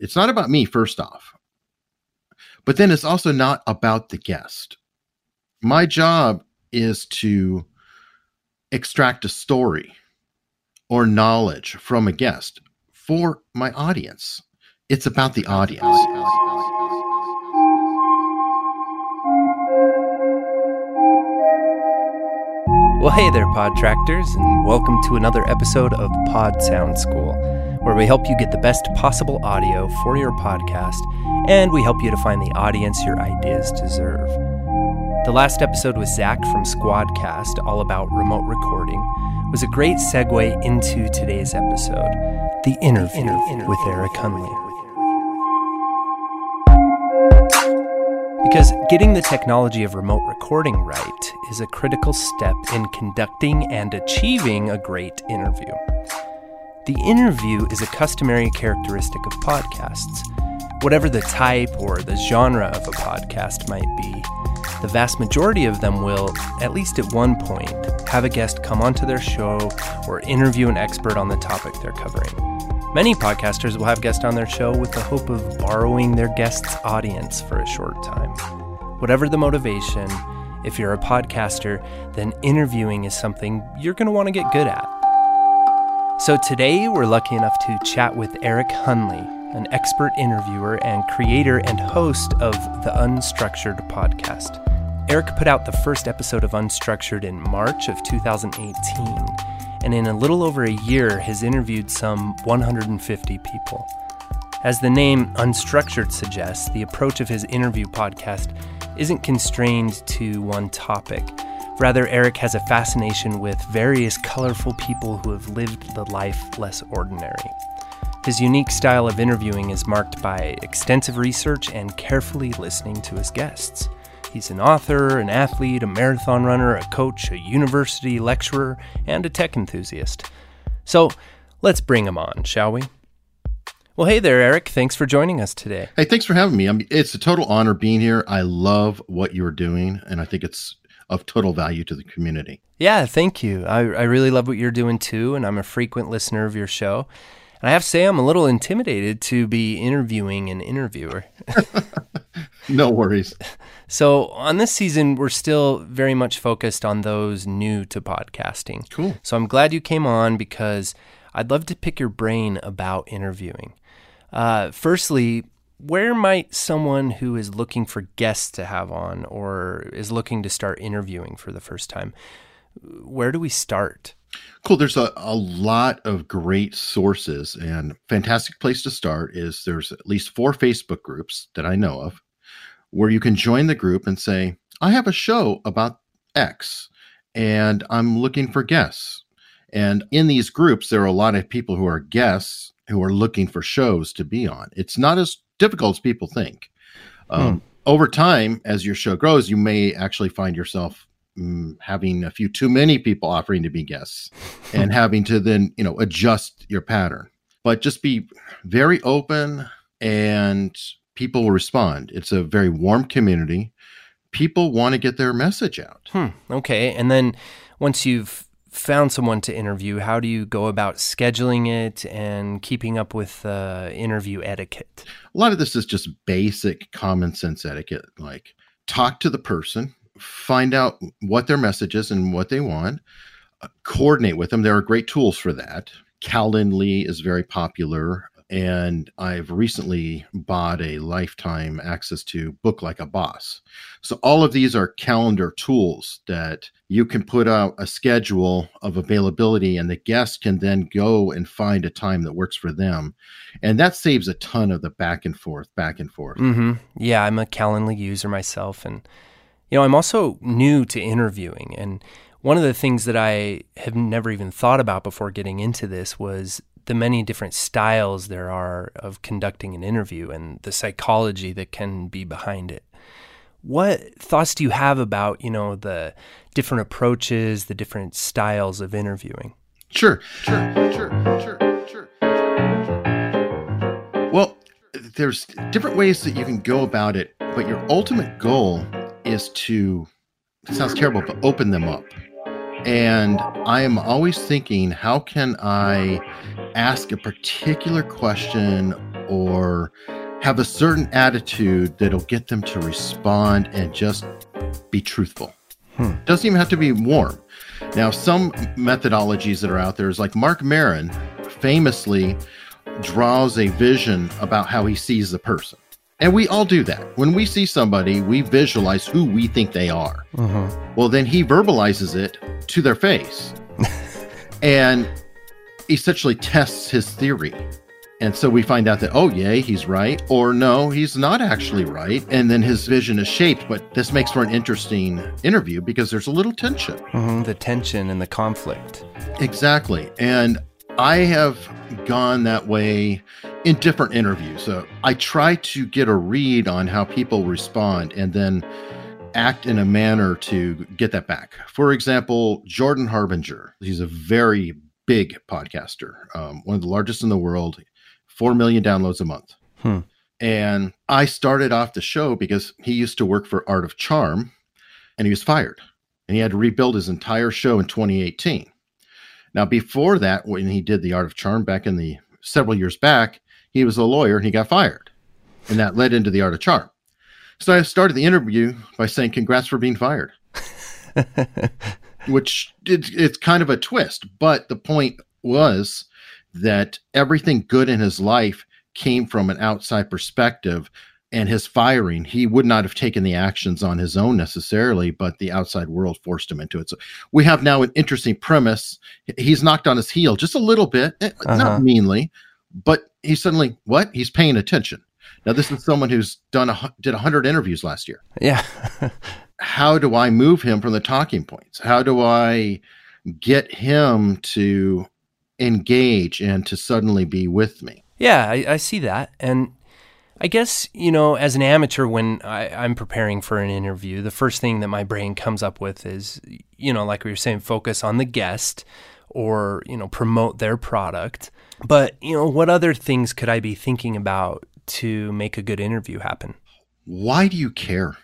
It's not about me, first off. But then it's also not about the guest. My job is to extract a story or knowledge from a guest for my audience. It's about the audience. Well, hey there, Pod Tractors, and welcome to another episode of Pod Sound School, where we help you get the best possible audio for your podcast, and we help you to find the audience your ideas deserve. The last episode with Zach from Squadcast, all about remote recording, was a great segue into today's episode the interview with Eric Hunley. Because getting the technology of remote recording right is a critical step in conducting and achieving a great interview. The interview is a customary characteristic of podcasts. Whatever the type or the genre of a podcast might be, the vast majority of them will, at least at one point, have a guest come onto their show or interview an expert on the topic they're covering. Many podcasters will have guests on their show with the hope of borrowing their guest's audience for a short time. Whatever the motivation, if you're a podcaster, then interviewing is something you're going to want to get good at. So today, we're lucky enough to chat with Eric Hunley, an expert interviewer and creator and host of the Unstructured podcast. Eric put out the first episode of Unstructured in March of 2018 and in a little over a year has interviewed some 150 people. As the name Unstructured suggests, the approach of his interview podcast isn't constrained to one topic. Rather, Eric has a fascination with various colorful people who have lived the life less ordinary. His unique style of interviewing is marked by extensive research and carefully listening to his guests. He's an author, an athlete, a marathon runner, a coach, a university lecturer, and a tech enthusiast. So let's bring him on, shall we? Well, hey there, Eric. Thanks for joining us today. Hey, thanks for having me. I it's a total honor being here. I love what you're doing, and I think it's of total value to the community. Yeah, thank you. I, I really love what you're doing too, and I'm a frequent listener of your show. And I have to say, I'm a little intimidated to be interviewing an interviewer. no worries. So, on this season, we're still very much focused on those new to podcasting. Cool. So, I'm glad you came on because I'd love to pick your brain about interviewing. Uh, firstly, where might someone who is looking for guests to have on or is looking to start interviewing for the first time, where do we start? Cool. There's a, a lot of great sources and fantastic place to start is there's at least four Facebook groups that I know of where you can join the group and say, I have a show about X and I'm looking for guests. And in these groups, there are a lot of people who are guests who are looking for shows to be on. It's not as difficult as people think. Um, hmm. Over time, as your show grows, you may actually find yourself mm, having a few too many people offering to be guests and having to then, you know, adjust your pattern. But just be very open and people will respond. It's a very warm community. People want to get their message out. Hmm. Okay. And then once you've found someone to interview, how do you go about scheduling it and keeping up with uh, interview etiquette? A lot of this is just basic common sense etiquette, like talk to the person, find out what their message is and what they want, uh, coordinate with them. There are great tools for that. Calendly is very popular and I've recently bought a lifetime access to Book Like a Boss. So all of these are calendar tools that you can put out a schedule of availability and the guest can then go and find a time that works for them. And that saves a ton of the back and forth, back and forth. Mm-hmm. Yeah, I'm a Calendly user myself and you know, I'm also new to interviewing and one of the things that I have never even thought about before getting into this was the many different styles there are of conducting an interview and the psychology that can be behind it. What thoughts do you have about, you know, the different approaches, the different styles of interviewing? Sure, sure, sure, sure, sure. sure. Well, there's different ways that you can go about it, but your ultimate goal is to, it sounds terrible, but open them up. And I am always thinking, how can I ask a particular question or have a certain attitude that'll get them to respond and just be truthful. Hmm. Doesn't even have to be warm. Now, some methodologies that are out there is like Marc Maron famously draws a vision about how he sees the person. And we all do that. When we see somebody, we visualize who we think they are. Uh-huh. Well, then he verbalizes it to their face and essentially tests his theory. And so we find out that, oh, yay, he's right, or no, he's not actually right. And then his vision is shaped. But this makes for an interesting interview because there's a little tension. Mm-hmm, the tension and the conflict. Exactly. And I have gone that way in different interviews. So I try to get a read on how people respond and then act in a manner to get that back. For example, Jordan Harbinger, he's a very big podcaster, um, one of the largest in the world, 4 million downloads a month. Hmm. And I started off the show because he used to work for Art of Charm and he was fired and he had to rebuild his entire show in 2018. Now, before that, when he did the Art of Charm back in the several years back, he was a lawyer and he got fired. And that led into the Art of Charm. So I started the interview by saying, Congrats for being fired. Which it, it's kind of a twist. But the point was that everything good in his life came from an outside perspective and his firing, he would not have taken the actions on his own necessarily, but the outside world forced him into it. So we have now an interesting premise. He's knocked on his heel just a little bit, eh, uh-huh. not meanly, but he's suddenly what? He's paying attention. Now this is someone who's done a did hundred interviews last year. Yeah. How do I move him from the talking points? How do I get him to engage and to suddenly be with me? Yeah, I, I see that, and I guess, you know, as an amateur, when I, am preparing for an interview, the first thing that my brain comes up with is, you know, like we were saying, focus on the guest or, you know, promote their product. But, you know, what other things could I be thinking about to make a good interview happen? Why do you care?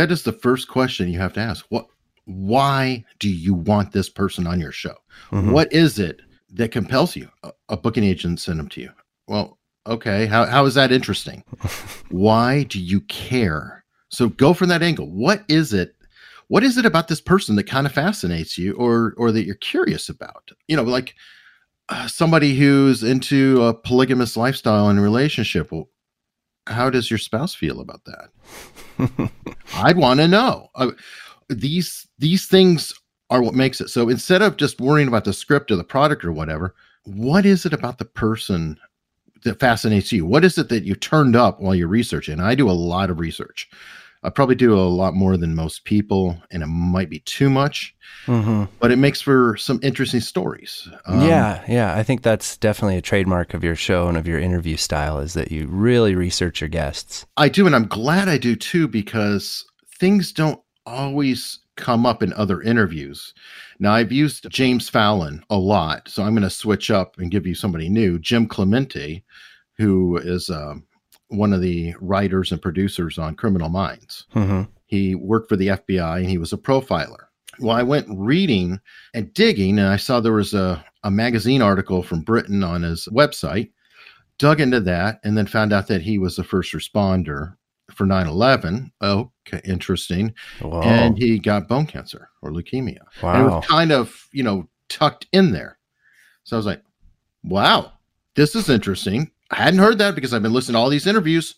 That is the first question you have to ask. What why do you want this person on your show? Mm-hmm. What is it that compels you? A, a booking agent sent them to you. Well, Okay. How, how is that interesting? Why do you care? So go from that angle. What is it? What is it about this person that kind of fascinates you or, or that you're curious about? You know, like uh, somebody who's into a polygamous lifestyle and relationship. Well, how does your spouse feel about that? I'd want to know. Uh, these these things are what makes it. So instead of just worrying about the script or the product or whatever, what is it about the person that fascinates you? What is it that you turned up while you're researching? I do a lot of research. I probably do a lot more than most people, and it might be too much, mm-hmm. but it makes for some interesting stories. Um, yeah, yeah, I think that's definitely a trademark of your show and of your interview style is that you really research your guests. I do, and I'm glad I do too because things don't always come up in other interviews. Now, I've used James Fallon a lot, so I'm going to switch up and give you somebody new. Jim Clemente, who is uh, one of the writers and producers on Criminal Minds. Mm-hmm. He worked for the FBI and he was a profiler. Well, I went reading and digging, and I saw there was a, a magazine article from Britain on his website. Dug into that and then found out that he was a first responder for 9-11 okay interesting Whoa. and he got bone cancer or leukemia wow. and it was kind of you know tucked in there so i was like wow this is interesting i hadn't heard that because i've been listening to all these interviews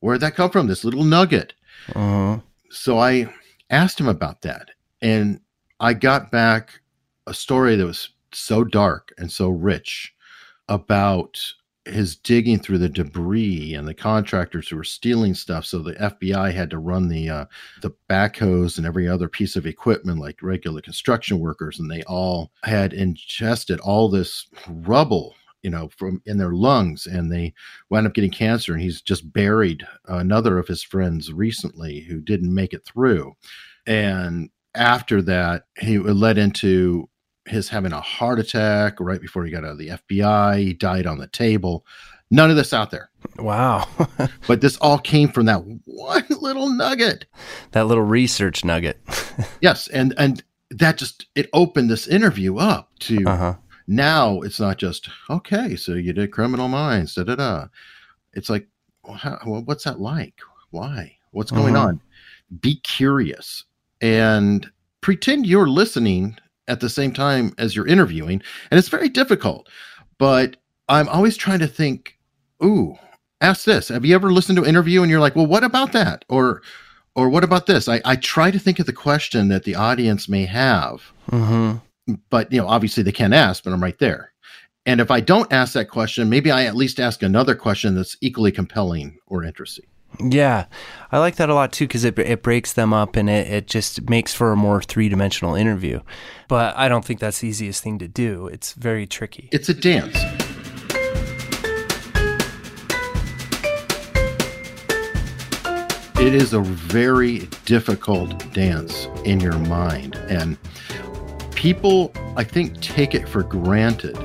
where'd that come from this little nugget uh-huh. so i asked him about that and i got back a story that was so dark and so rich about his digging through the debris and the contractors who were stealing stuff. So the FBI had to run the uh, the backhoes and every other piece of equipment like regular construction workers, and they all had ingested all this rubble. You know, from in their lungs, and they wound up getting cancer. And he's just buried another of his friends recently who didn't make it through. And after that, he led into his having a heart attack right before he got out of the FBI. He died on the table. None of this out there. Wow. but this all came from that one little nugget. That little research nugget. yes, and and that just it opened this interview up to uh-huh. Now it's not just okay, so you did criminal minds, da da da. It's like, well, how, well, what's that like? Why? What's going mm-hmm. on? Be curious and pretend you're listening at the same time as you're interviewing. And it's very difficult, but I'm always trying to think, ooh, ask this. Have you ever listened to an interview and you're like, well, what about that? Or, or what about this? I, I try to think of the question that the audience may have, mm-hmm. But you know, obviously they can't ask, but I'm right there. And if I don't ask that question, maybe I at least ask another question that's equally compelling or interesting. Yeah, I like that a lot too because it, it breaks them up and it, it just makes for a more three dimensional interview. But I don't think that's the easiest thing to do. It's very tricky. It's a dance. It is a very difficult dance in your mind. And people, I think, take it for granted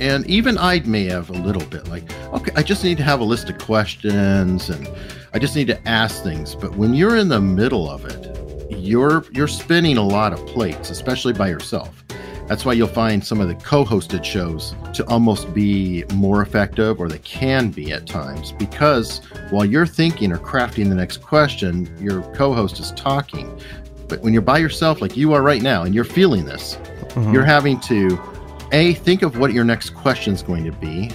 and even I may have a little bit like, okay, I just need to have a list of questions and I just need to ask things. But when you're in the middle of it, you're you're spinning a lot of plates, especially by yourself. That's why you'll find some of the co-hosted shows to almost be more effective, or they can be at times, because while you're thinking or crafting the next question, your co-host is talking. But when you're by yourself, like you are right now, and you're feeling this, mm-hmm. you're having to a think of what your next question is going to be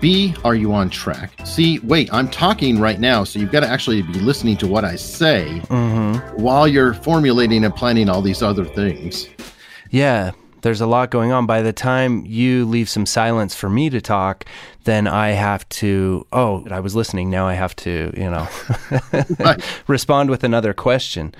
B, are you on track? C, wait, I'm talking right now, so you've got to actually be listening to what I say mm-hmm. while you're formulating and planning all these other things. Yeah, there's a lot going on. By the time you leave some silence for me to talk, then I have to, oh, I was listening. Now I have to, you know, respond with another question.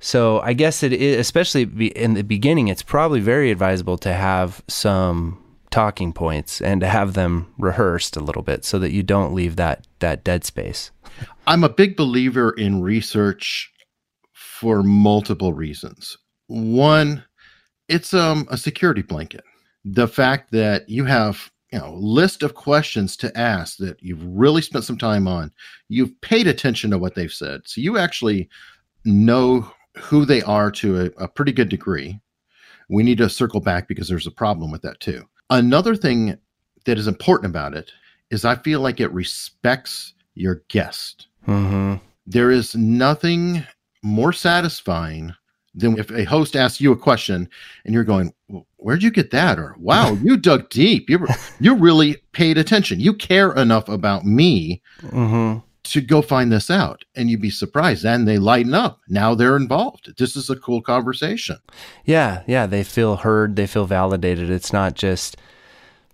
So I guess it is, especially in the beginning, it's probably very advisable to have some talking points and to have them rehearsed a little bit so that you don't leave that that dead space. I'm a big believer in research for multiple reasons. One, it's um, a security blanket. The fact that you have you know list of questions to ask that you've really spent some time on, you've paid attention to what they've said, so you actually know who they are to a, a pretty good degree. We need to circle back because there's a problem with that too. Another thing that is important about it is I feel like it respects your guest. Mm-hmm. There is nothing more satisfying than if a host asks you a question and you're going, "Where'd you get that?" or "Wow, you dug deep. You you really paid attention. You care enough about me mm-hmm to go find this out and you'd be surprised. And they lighten up. Now they're involved. This is a cool conversation. Yeah yeah they feel heard they feel validated. It's not just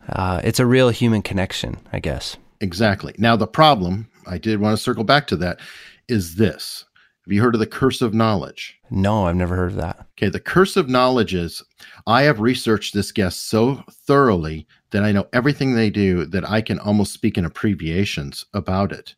uh, it's a real human connection i guess. Exactly. Now the problem i did want to circle back to that is this. Have you heard of the curse of knowledge? No i've never heard of that. Okay the curse of knowledge is i have researched this guest so thoroughly that i know everything they do that i can almost speak in abbreviations about it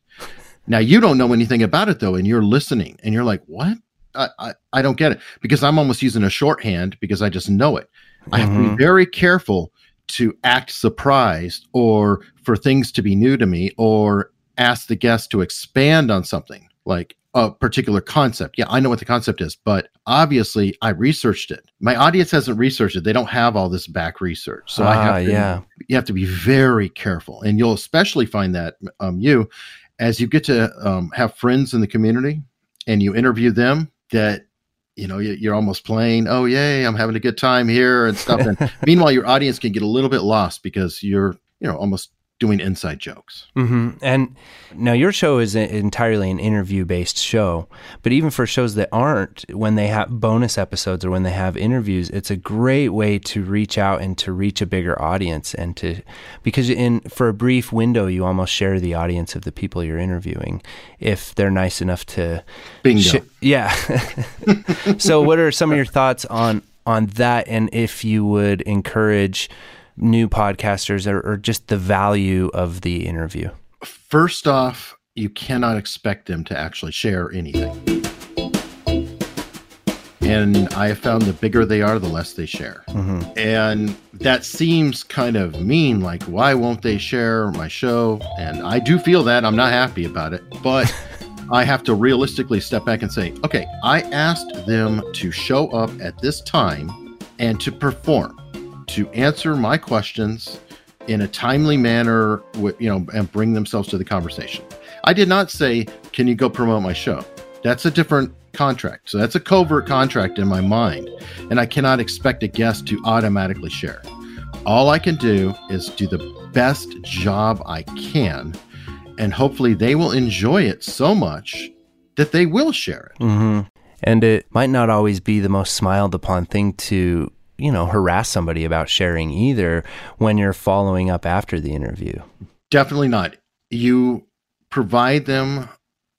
now you don't know anything about it though, and you're listening, and you're like, "What? I I, I don't get it," because I'm almost using a shorthand because I just know it. Mm-hmm. I have to be mm-hmm. very careful to act surprised or for things to be new to me or ask the guest to expand on something like a particular concept. Yeah, I know what the concept is, but obviously I researched it. My audience hasn't researched it. They don't have all this back research. So ah, I have to, yeah. you have to be very careful. And you'll especially find that um, you as you get to um, have friends in the community and you interview them that you know you're almost playing oh yay i'm having a good time here and stuff. And meanwhile your audience can get a little bit lost because you're you know almost doing inside jokes. Mm-hmm. And now your show is entirely an interview based show, but even for shows that aren't, when they have bonus episodes or when they have interviews, it's a great way to reach out and to reach a bigger audience and to because in for a brief window you almost share the audience of the people you're interviewing if they're nice enough to bingo. Sh- yeah. so what are some of your thoughts on on that and if you would encourage new podcasters or, or just the value of the interview? First off, you cannot expect them to actually share anything. And I have found the bigger they are, the less they share. Mm-hmm. And that seems kind of mean. Like, why won't they share my show? And I do feel that. I'm not happy about it. But I have to realistically step back and say, okay, I asked them to show up at this time and to perform to answer my questions, in a timely manner, you know, and bring themselves to the conversation. I did not say, "Can you go promote my show?" That's a different contract. So that's a covert contract in my mind, and I cannot expect a guest to automatically share. All I can do is do the best job I can, and hopefully they will enjoy it so much that they will share it. Mm-hmm. And it might not always be the most smiled upon thing to you know, harass somebody about sharing either when you're following up after the interview. Definitely not. You provide them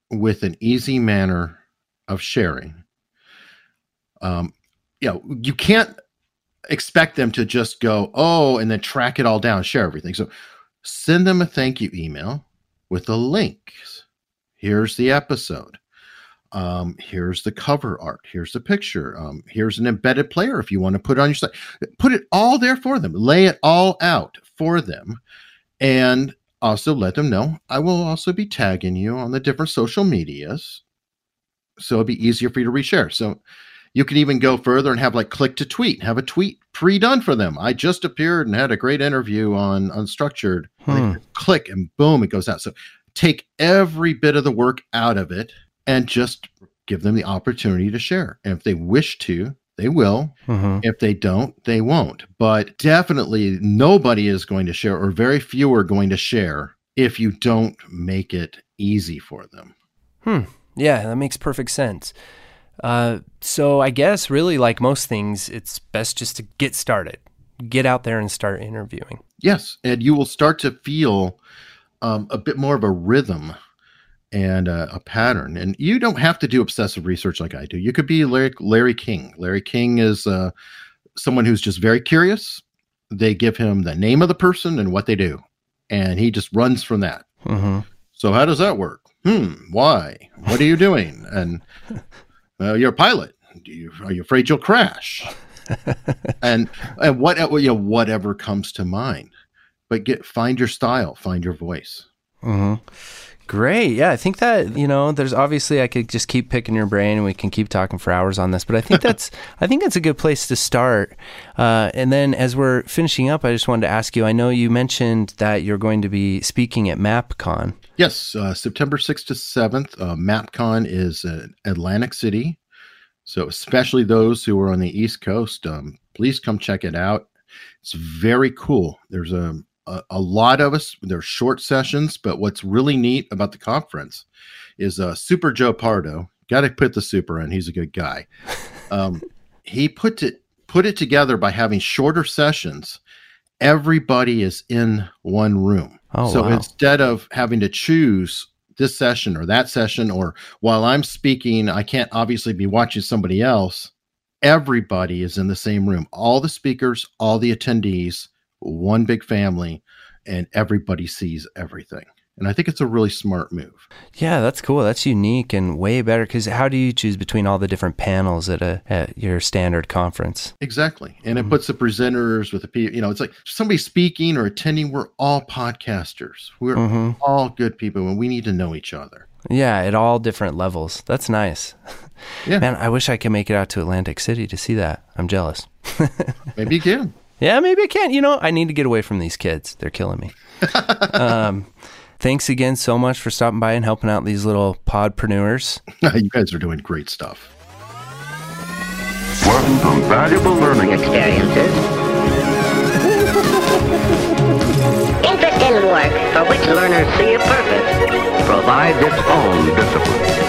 with an easy manner of sharing. Um, you know, you can't expect them to just go, oh, and then track it all down, share everything. So send them a thank you email with a link. Here's the episode um, here's the cover art here's the picture um, here's an embedded player if you want to put it on your site. Put it all there for them lay it all out for them and also let them know i will also be tagging you on the different social medias. So it'll be easier for you to reshare. So you can even go further and have like click to tweet have a tweet pre-done for them. I just appeared and had a great interview on unstructured. Hmm. click and boom it goes out. So take every bit of the work out of it and just give them the opportunity to share. And if they wish to, they will. Mm-hmm. If they don't, they won't. But definitely nobody is going to share, or very few are going to share if you don't make it easy for them. Hmm. Yeah, that makes perfect sense. Uh, so I guess really like most things, it's best just to get started, get out there and start interviewing. Yes, and you will start to feel um, a bit more of a rhythm and uh, a pattern. And you don't have to do obsessive research like I do. You could be Larry, Larry King. Larry King is uh, someone who's just very curious. They give him the name of the person and what they do, and he just runs from that. Mm-hmm. So how does that work? Hmm. Why? What are you doing? and uh, you're a pilot. You, are you afraid you'll crash? and and what you know whatever comes to mind. But get find your style, find your voice. Mm-hmm. Great. Yeah, I think that, you know, there's obviously I could just keep picking your brain and we can keep talking for hours on this, but I think that's I think that's a good place to start. Uh, and then as we're finishing up, I just wanted to ask you, I know you mentioned that you're going to be speaking at MapCon. Yes, uh, September 6th to 7th. Uh, MapCon is in Atlantic City. So especially those who are on the East Coast, um, please come check it out. It's very cool. There's a a, a lot of us they're short sessions but what's really neat about the conference is uh, super joe pardo got to put the super in he's a good guy. Um, he put it put it together by having shorter sessions. Everybody is in one room. Oh, so wow. instead of having to choose this session or that session or while i'm speaking i can't obviously be watching somebody else everybody is in the same room. All the speakers all the attendees one big family, and everybody sees everything. And I think it's a really smart move. Yeah, that's cool. That's unique and way better because how do you choose between all the different panels at a at your standard conference? Exactly, and mm-hmm. it puts the presenters with the people. You know, it's like somebody speaking or attending. We're all podcasters. We're mm-hmm. all good people, and we need to know each other. Yeah, at all different levels. That's nice. Yeah, man, I wish I could make it out to Atlantic City to see that. I'm jealous. Maybe you can. Yeah, maybe I can't. You know, I need to get away from these kids. They're killing me. um, thanks again so much for stopping by and helping out these little podpreneurs. you guys are doing great stuff. Learn from valuable learning experiences. Interest in work for which learners see a purpose provides its own discipline.